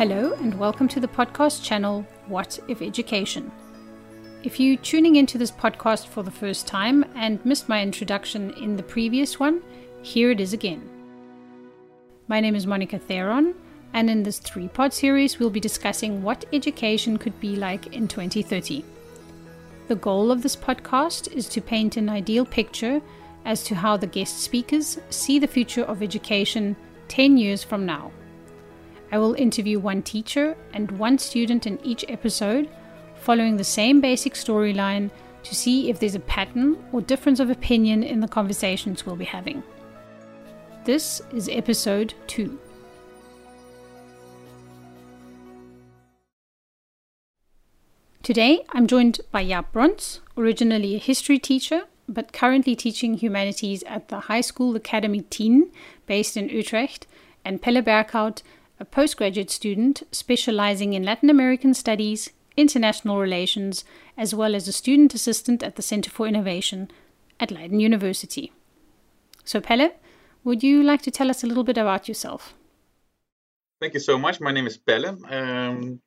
Hello, and welcome to the podcast channel What if Education? If you're tuning into this podcast for the first time and missed my introduction in the previous one, here it is again. My name is Monica Theron, and in this three part series, we'll be discussing what education could be like in 2030. The goal of this podcast is to paint an ideal picture as to how the guest speakers see the future of education 10 years from now. I will interview one teacher and one student in each episode, following the same basic storyline to see if there's a pattern or difference of opinion in the conversations we'll be having. This is episode 2. Today I'm joined by Jaap Brons, originally a history teacher, but currently teaching humanities at the High School Academy 10 based in Utrecht, and Pelle Berghout, a postgraduate student specializing in Latin American studies, international relations, as well as a student assistant at the Center for Innovation at Leiden University. So, Pelle, would you like to tell us a little bit about yourself? Thank you so much. My name is Pelle. Um,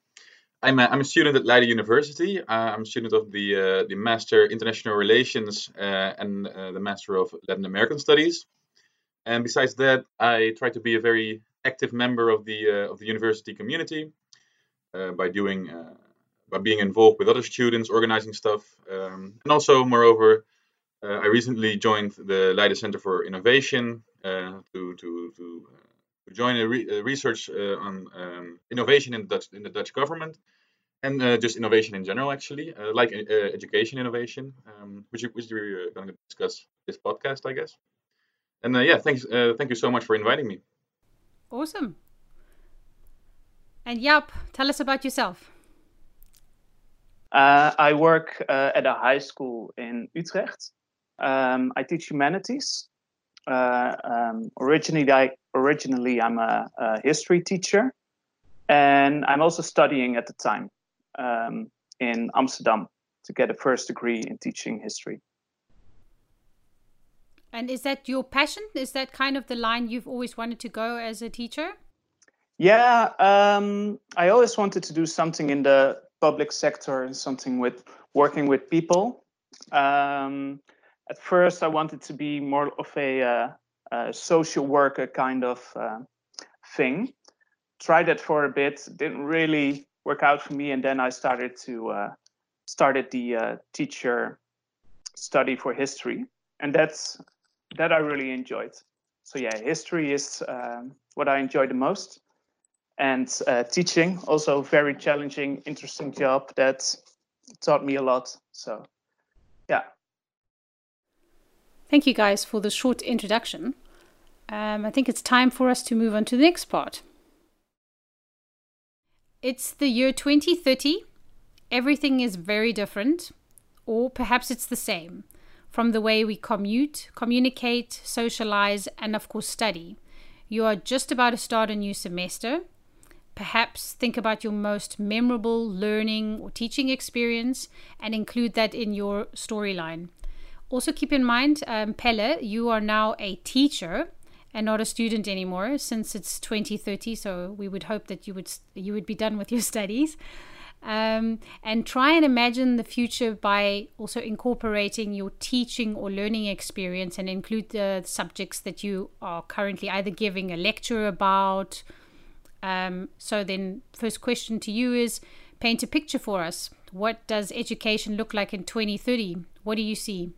I'm, a, I'm a student at Leiden University. Uh, I'm a student of the uh, the Master International Relations uh, and uh, the Master of Latin American Studies. And besides that, I try to be a very active member of the uh, of the university community uh, by doing uh, by being involved with other students, organizing stuff, um, and also, moreover, I recently joined the Leiden Center for Innovation to to to join a, re- a research uh, on um, innovation in the Dutch in the Dutch government, and uh, just innovation in general, actually, uh, like education innovation, um, which which we're going to discuss this podcast, I guess. And yeah, thanks, thank you so much for inviting me. Awesome. And Jaap, tell us about yourself. Uh, I work uh, at a high school in Utrecht. Um, I teach humanities. Uh, um, originally, I, originally, I'm a, a, history teacher, and I'm also studying at the time um, in Amsterdam to get a first degree in teaching history. And is that your passion? Is that kind of the line you've always wanted to go as a teacher? Yeah, um, I always wanted to do something in the public sector and something with working with people. Um, at first, I wanted to be more of a, uh, a social worker kind of uh, thing. Tried that for a bit, didn't really work out for me, and then I started to uh, started the uh, teacher study for history, and that's that I really enjoyed. So yeah, history is um, what I enjoy the most, and uh, teaching also very challenging, interesting job that taught me a lot. So yeah. Thank you guys for the short introduction. Um, I think it's time for us to move on to the next part. It's the year 2030. Everything is very different, or perhaps it's the same from the way we commute, communicate, socialize, and of course study. You are just about to start a new semester. Perhaps think about your most memorable learning or teaching experience and include that in your storyline. Also, keep in mind, um, Pelle, you are now a teacher and not a student anymore since it's 2030. So we would hope that you would you would be done with your studies. Um, and try and imagine the future by also incorporating your teaching or learning experience and include the subjects that you are currently either giving a lecture about. Um, so, then, first question to you is paint a picture for us. What does education look like in 2030? What do you see?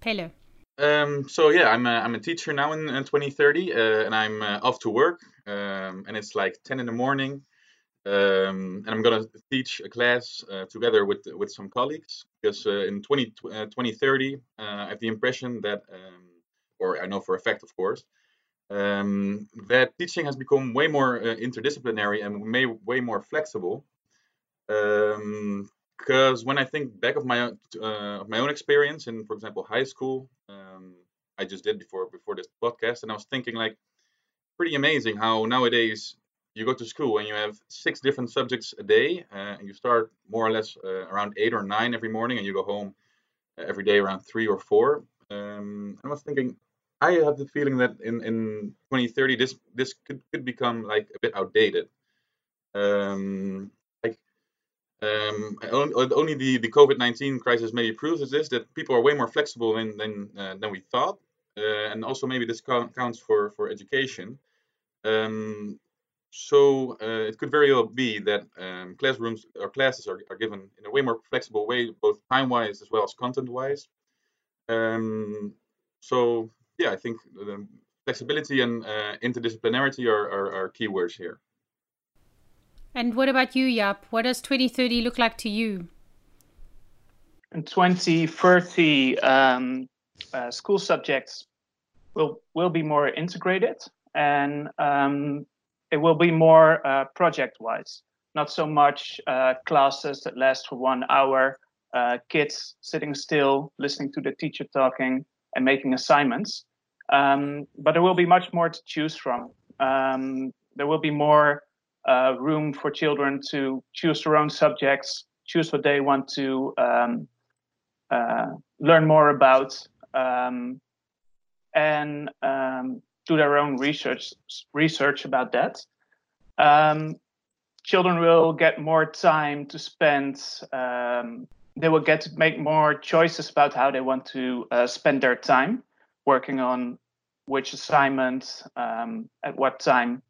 Pelle. Um, so yeah, I'm a, I'm a teacher now in, in 2030, uh, and I'm uh, off to work, um, and it's like 10 in the morning, um, and I'm going to teach a class uh, together with with some colleagues because uh, in 20, uh, 2030, uh, I have the impression that, um, or I know for a fact, of course, um, that teaching has become way more uh, interdisciplinary and may, way more flexible. Because um, when I think back of my uh, my own experience in, for example, high school, um, I just did before before this podcast, and I was thinking like, pretty amazing how nowadays you go to school and you have six different subjects a day, uh, and you start more or less uh, around eight or nine every morning, and you go home uh, every day around three or four. Um, I was thinking, I have the feeling that in, in 2030 this this could, could become like a bit outdated. Um, like um, only the, the COVID nineteen crisis maybe proves this that people are way more flexible than than uh, than we thought, uh, and also maybe this counts for for education. Um, so uh, it could very well be that um, classrooms or classes are, are given in a way more flexible way, both time-wise as well as content-wise. Um, so yeah, I think the flexibility and uh, interdisciplinarity are, are, are keywords here. And what about you, Jaap? What does 2030 look like to you? In 2030, um, uh, school subjects will will be more integrated, and um, it will be more uh, project-wise. Not so much uh, classes that last for one hour, uh, kids sitting still, listening to the teacher talking, and making assignments. Um, but there will be much more to choose from. Um, there will be more uh, room for children to choose their own subjects, choose what they want to um, uh, learn more about, um, and um, do their own research research about that. Um, children will get more time to spend. Um, they will get to make more choices about how they want to uh, spend their time working on which assignment um, at what time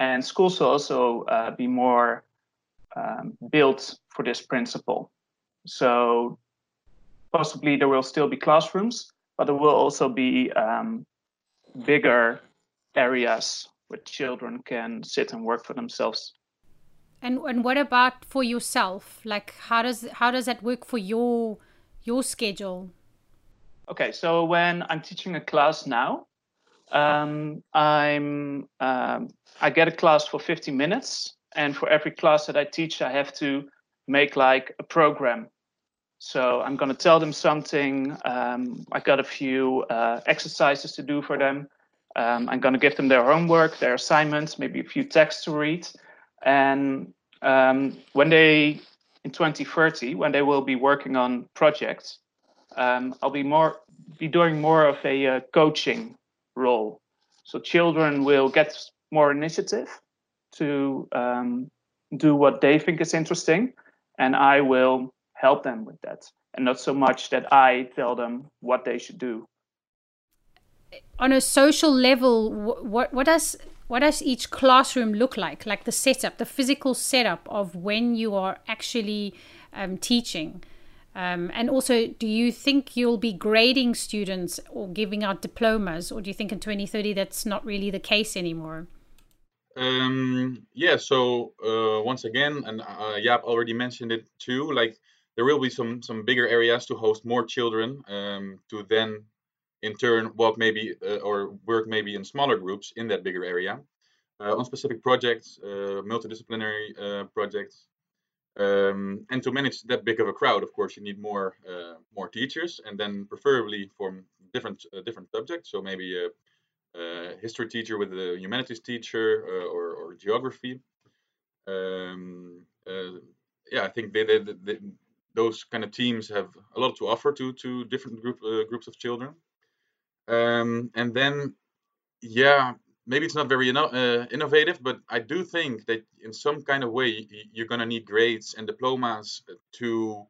and schools will also uh, be more um, built for this principle. So possibly there will still be classrooms, but there will also be um, bigger areas where children can sit and work for themselves. And and what about for yourself? Like how does how does that work for your your schedule? Okay, so when I'm teaching a class now, um, I'm um, I get a class for 50 minutes, and for every class that I teach, I have to make like a program. So I'm going to tell them something. Um, I got a few uh, exercises to do for them. Um, I'm going to give them their homework, their assignments, maybe a few texts to read. And um, when they, in 2030, when they will be working on projects, um, I'll be more be doing more of a uh, coaching role. So children will get more initiative to um, do what they think is interesting, and I will help them with that, and not so much that I tell them what they should do. On a social level, what what does what does each classroom look like? Like the setup, the physical setup of when you are actually um, teaching. Um, and also, do you think you'll be grading students or giving out diplomas, or do you think in 2030 that's not really the case anymore? Um, yeah, so uh, once again, and uh, Jaap already mentioned it too, like there will be some some bigger areas to host more children um, to then in turn walk maybe uh, or work maybe in smaller groups in that bigger area uh, on specific projects, uh, multidisciplinary uh, projects, um, and to manage that big of a crowd, of course, you need more uh, more teachers, and then preferably from different uh, different subjects. So maybe a, a, history teacher with a humanities teacher or, or geography. Um, yeah, I think they, they, they, those kind of teams have a lot to offer to to different group uh, groups of children. Um, and then, yeah, maybe it's not very uh, innovative, but I do think that in some kind of way you're to need grades and diplomas to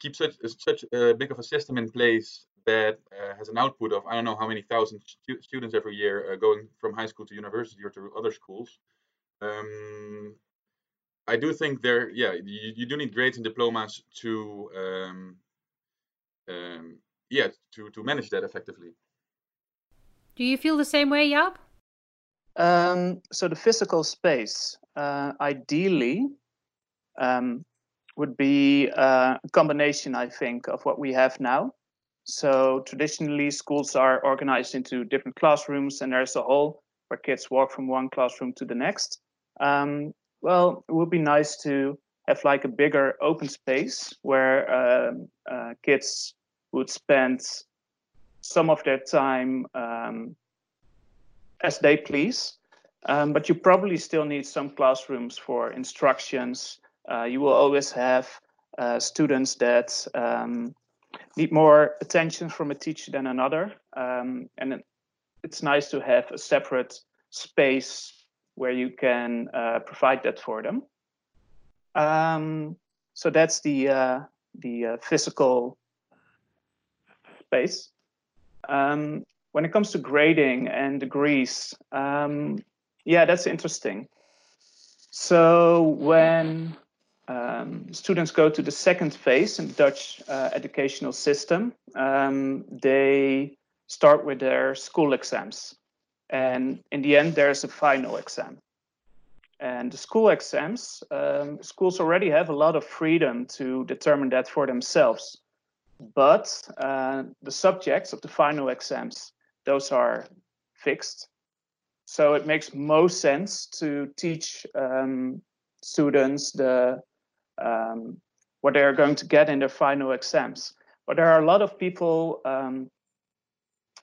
keep such such a big of a system in place that uh, has an output of I don't know how many thousand stu students every year uh, going from high school to university or to other schools. Um, I do think there, yeah, you, you, do need grades and diplomas to, um, um, yeah, to to manage that effectively. Do you feel the same way, Jaap? Um, so the physical space, uh, ideally, um, would be uh, a combination, I think, of what we have now. So traditionally, schools are organized into different classrooms, and there's a hall where kids walk from one classroom to the next. Um, well, it would be nice to have like a bigger open space where uh, uh, kids would spend some of their time um, as they please. Um, but you probably still need some classrooms for instructions. Uh, you will always have uh, students that um, need more attention from a teacher than another. Um, and it's nice to have a separate space where you can uh, provide that for them. Um, so that's the uh, the uh, physical space. Um, when it comes to grading and degrees, um, yeah, that's interesting. So when um, students go to the second phase in the Dutch uh, educational system, um, they start with their school exams. And in the end, there's a final exam. And the school exams, um, schools already have a lot of freedom to determine that for themselves. But uh, the subjects of the final exams, those are fixed. So it makes most sense to teach um, students the um, what they are going to get in their final exams. But there are a lot of people um,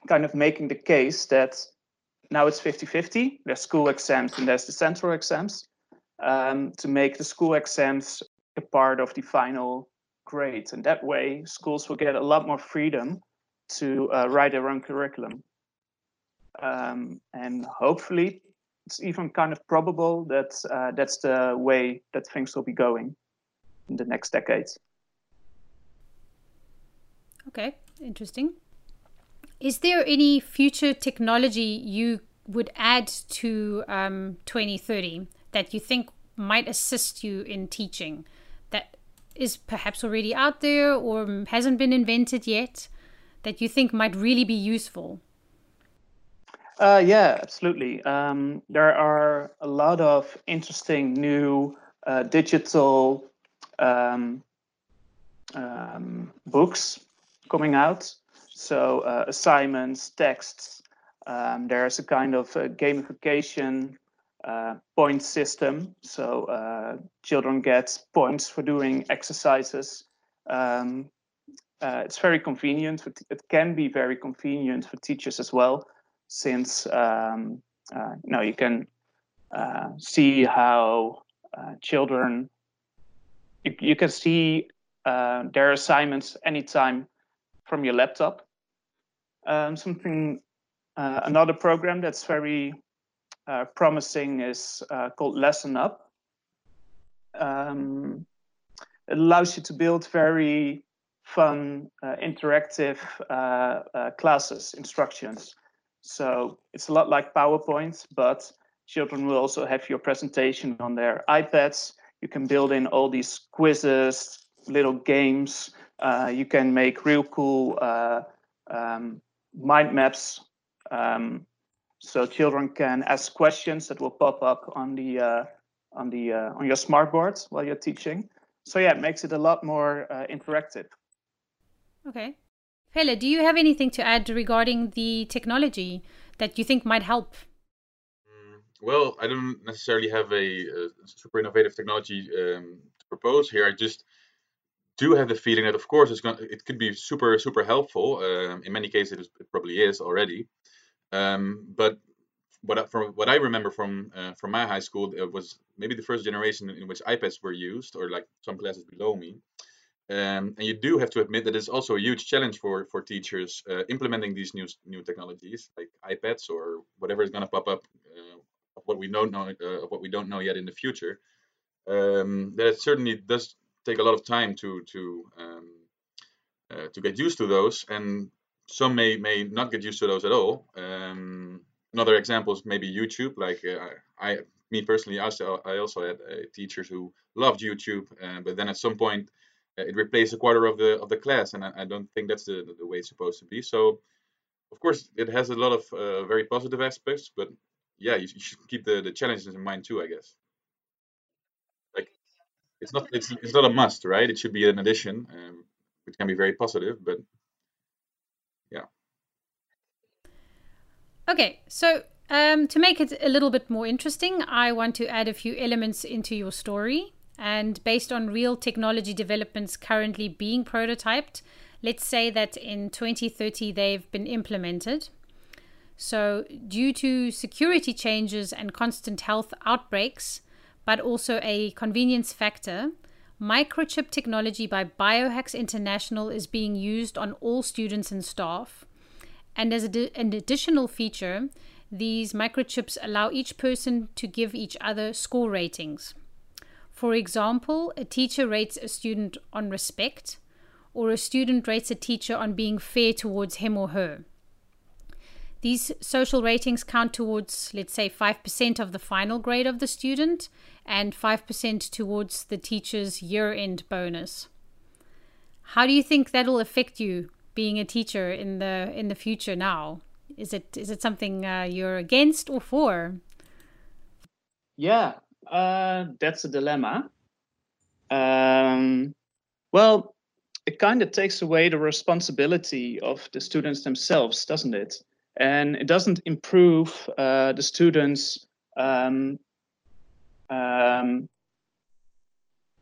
kind of making the case that now it's 50-50. There's school exams and there's the central exams um, to make the school exams a part of the final grade. And that way, schools will get a lot more freedom to uh, write their own curriculum. Um, and hopefully, it's even kind of probable that uh, that's the way that things will be going in the next decades. Okay, interesting. Is there any future technology you would add to um, 2030 that you think might assist you in teaching that is perhaps already out there or hasn't been invented yet that you think might really be useful? Uh, yeah, absolutely. Um, there are a lot of interesting new uh, digital um, um, books coming out so uh, assignments, texts. Um, there's a kind of a gamification uh, point system. So uh, children get points for doing exercises. Um, uh, it's very convenient. it can be very convenient for teachers as well, since um, uh, you know you can uh, see how children. You, you, can see their assignments anytime from your laptop um, something, uh, another program that's very uh, promising is uh, called LessonUp. Um, it allows you to build very fun, uh, interactive uh, uh, classes, instructions. So it's a lot like PowerPoint, but children will also have your presentation on their iPads. You can build in all these quizzes, little games. you can make real cool um, mind maps um, so children can ask questions that will pop up on the uh, on the uh, on your smartboard while you're teaching. So yeah, it makes it a lot more uh, interactive. Okay, Pelle, do you have anything to add regarding the technology that you think might help? Mm, well, I don't necessarily have a, a super innovative technology um, to propose here. I just do have the feeling that, of course, it's going it could be super super helpful. Um, in many cases, it probably is already. Um, but what I, from what I remember from uh, from my high school, it was maybe the first generation in which iPads were used, or like some classes below me. Um, and you do have to admit that it's also a huge challenge for for teachers uh, implementing these new new technologies like iPads or whatever is going to pop up uh, what we don't know uh, what we don't know yet in the future. Um, that it certainly does take a lot of time to to um, uh, to get used to those, and some may may not get used to those at all. Um, another example is maybe YouTube. Like uh, I, me personally, also I also had uh, teachers who loved YouTube, uh, but then at some point uh, it replaced a quarter of the of the class, and I, I don't think that's the the way it's supposed to be. So, of course, it has a lot of uh, very positive aspects, but yeah, you, you should keep the the challenges in mind too, I guess it's not it's, it's not a must, right? It should be an addition, um, which can be very positive, but yeah. Okay, so um, to make it a little bit more interesting, I want to add a few elements into your story. And based on real technology developments currently being prototyped, let's say that in 2030 they've been implemented. So, due to security changes and constant health outbreaks, but also a convenience factor, microchip technology by Biohacks International is being used on all students and staff. And as an additional feature, these microchips allow each person to give each other score ratings. For example, a teacher rates a student on respect, or a student rates a teacher on being fair towards him or her. These social ratings count towards, let's say, 5% of the final grade of the student and 5% towards the teacher's year end bonus. How do you think that'll affect you being a teacher in the in the future now? Is it is it something uh, you're against or for? Yeah, uh, that's a dilemma. Um, well, it kind of takes away the responsibility of the students themselves, doesn't it? And it doesn't improve uh, the students um, um,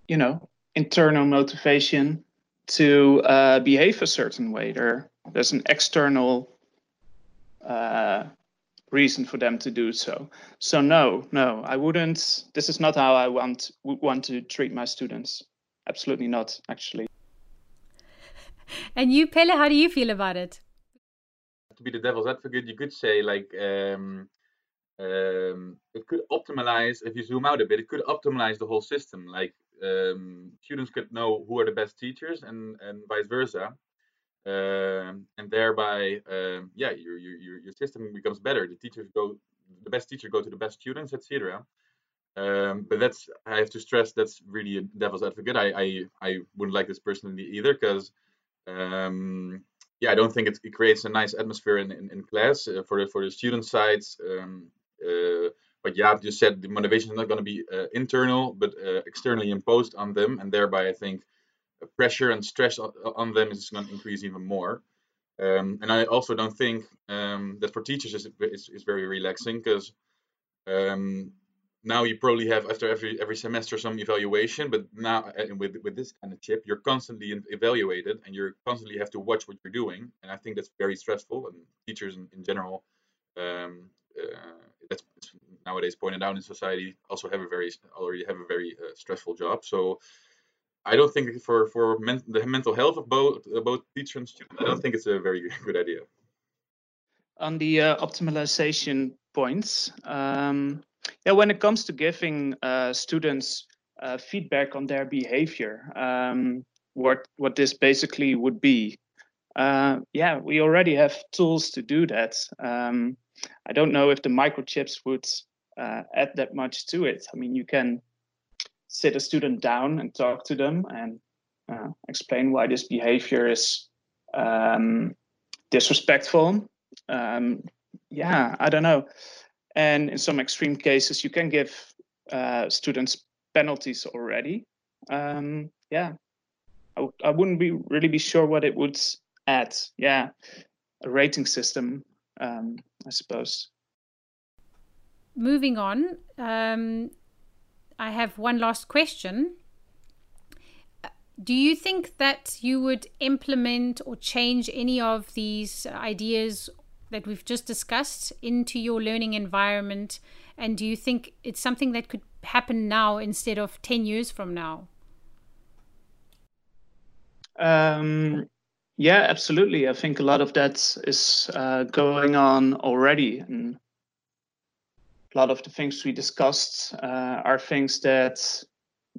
you know internal motivation to uh, behave a certain way. There there's an external uh, reason for them to do so. So no no i wouldn't this is not how i want want to treat my students. Absolutely not actually. And you pelle how do you feel about it to be the devil's advocate, you could say like um, um, it could optimize if you zoom out a bit. It could optimize the whole system. Like um, students could know who are the best teachers, and and vice versa, um, and thereby, um, yeah, your, your your system becomes better. The teachers go, the best teacher go to the best students, etc. Um, but that's I have to stress that's really a devil's advocate. I I, I wouldn't like this personally either because um, yeah, I don't think it, it creates a nice atmosphere in, in, in class uh, for the for the student sides. Um, uh, but yeah, you said the motivation is not going to be uh, internal, but uh, externally imposed on them, and thereby I think pressure and stress on, on them is going to increase even more. Um, and I also don't think um, that for teachers is, is, is very relaxing because um, now you probably have after every every semester some evaluation but now uh, with with this kind of chip you're constantly evaluated and you're constantly have to watch what you're doing and i think that's very stressful and teachers in, in general um, uh, that's nowadays pointed out in society also have a very already have a very uh, stressful job. So i don't think for for men, the mental health of both uh, both teacher and student i don't think it's a very good idea. On the uh, optimization points um, yeah, when it comes to giving uh, students uh, feedback on their behavior, um, what what this basically would be. Uh, yeah, we already have tools to do that. Um, I don't know if the microchips would uh, add that much to it. I mean, you can sit a student down and talk to them and uh, explain why this behavior is um, disrespectful. Um, yeah, I don't know. And in some extreme cases, you can give uh, students penalties already. Um, yeah, I w- I wouldn't be really be sure what it would add. Yeah, a rating system, um, I suppose. Moving on, um, I have one last question. Do you think that you would implement or change any of these ideas that we've just discussed into your learning environment? And do you think it's something that could happen now instead of 10 years from now? Um, yeah, absolutely. I think a lot of that is uh, going on already. And a lot of the things we discussed uh, are things that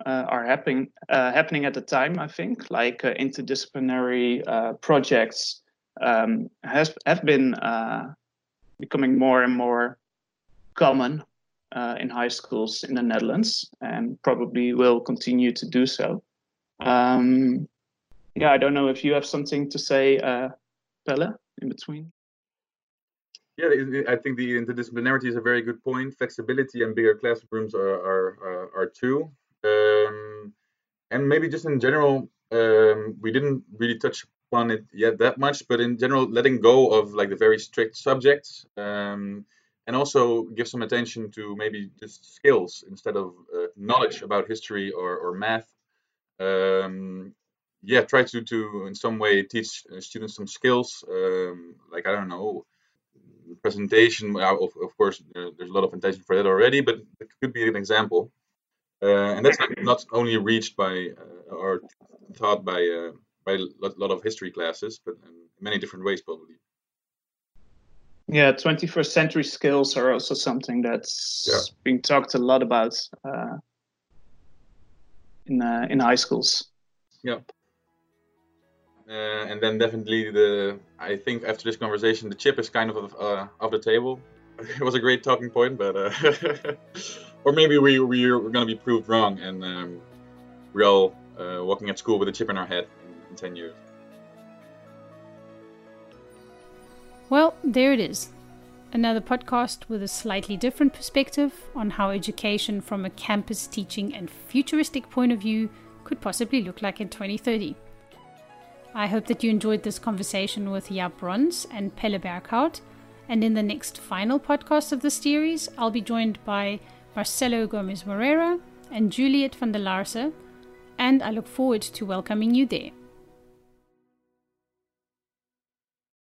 uh, are happening uh, happening at the time. I think, like uh, interdisciplinary uh, projects um, has have been uh, becoming more and more common uh, in high schools in the Netherlands, and probably will continue to do so. Um, yeah, I don't know if you have something to say, uh, Pelle, in between. Yeah, I think the interdisciplinarity is a very good point. Flexibility and bigger classrooms are are are, two. Um, and maybe just in general, um, we didn't really touch on it yet that much, but in general, letting go of like the very strict subjects, um, and also give some attention to maybe just skills instead of uh, knowledge about history or, or math. Um, yeah, try to to in some way teach uh, students some skills, um, like I don't know, presentation. Of, of course, uh, there's a lot of intention for that already, but it could be an example. Uh, and that's not only reached by uh, or taught by uh, by a lot of history classes, but in many different ways probably. Yeah, 21st century skills are also something that's yeah. being talked a lot about uh, in uh, in high schools. Yeah. Uh, and then definitely the I think after this conversation the chip is kind of uh, off the table. It was a great talking point, but uh, or maybe we we're, we're gonna be proved wrong and um, we're all uh, walking at school with a chip in our head Well, there it is. Another podcast with a slightly different perspective on how education from a campus teaching and futuristic point of view could possibly look like in 2030. I hope that you enjoyed this conversation with Jaap Brons and Pelle Berghout. And in the next final podcast of the series, I'll be joined by Marcelo Gomez Moreira and Juliet van der Laarse, and I look forward to welcoming you there.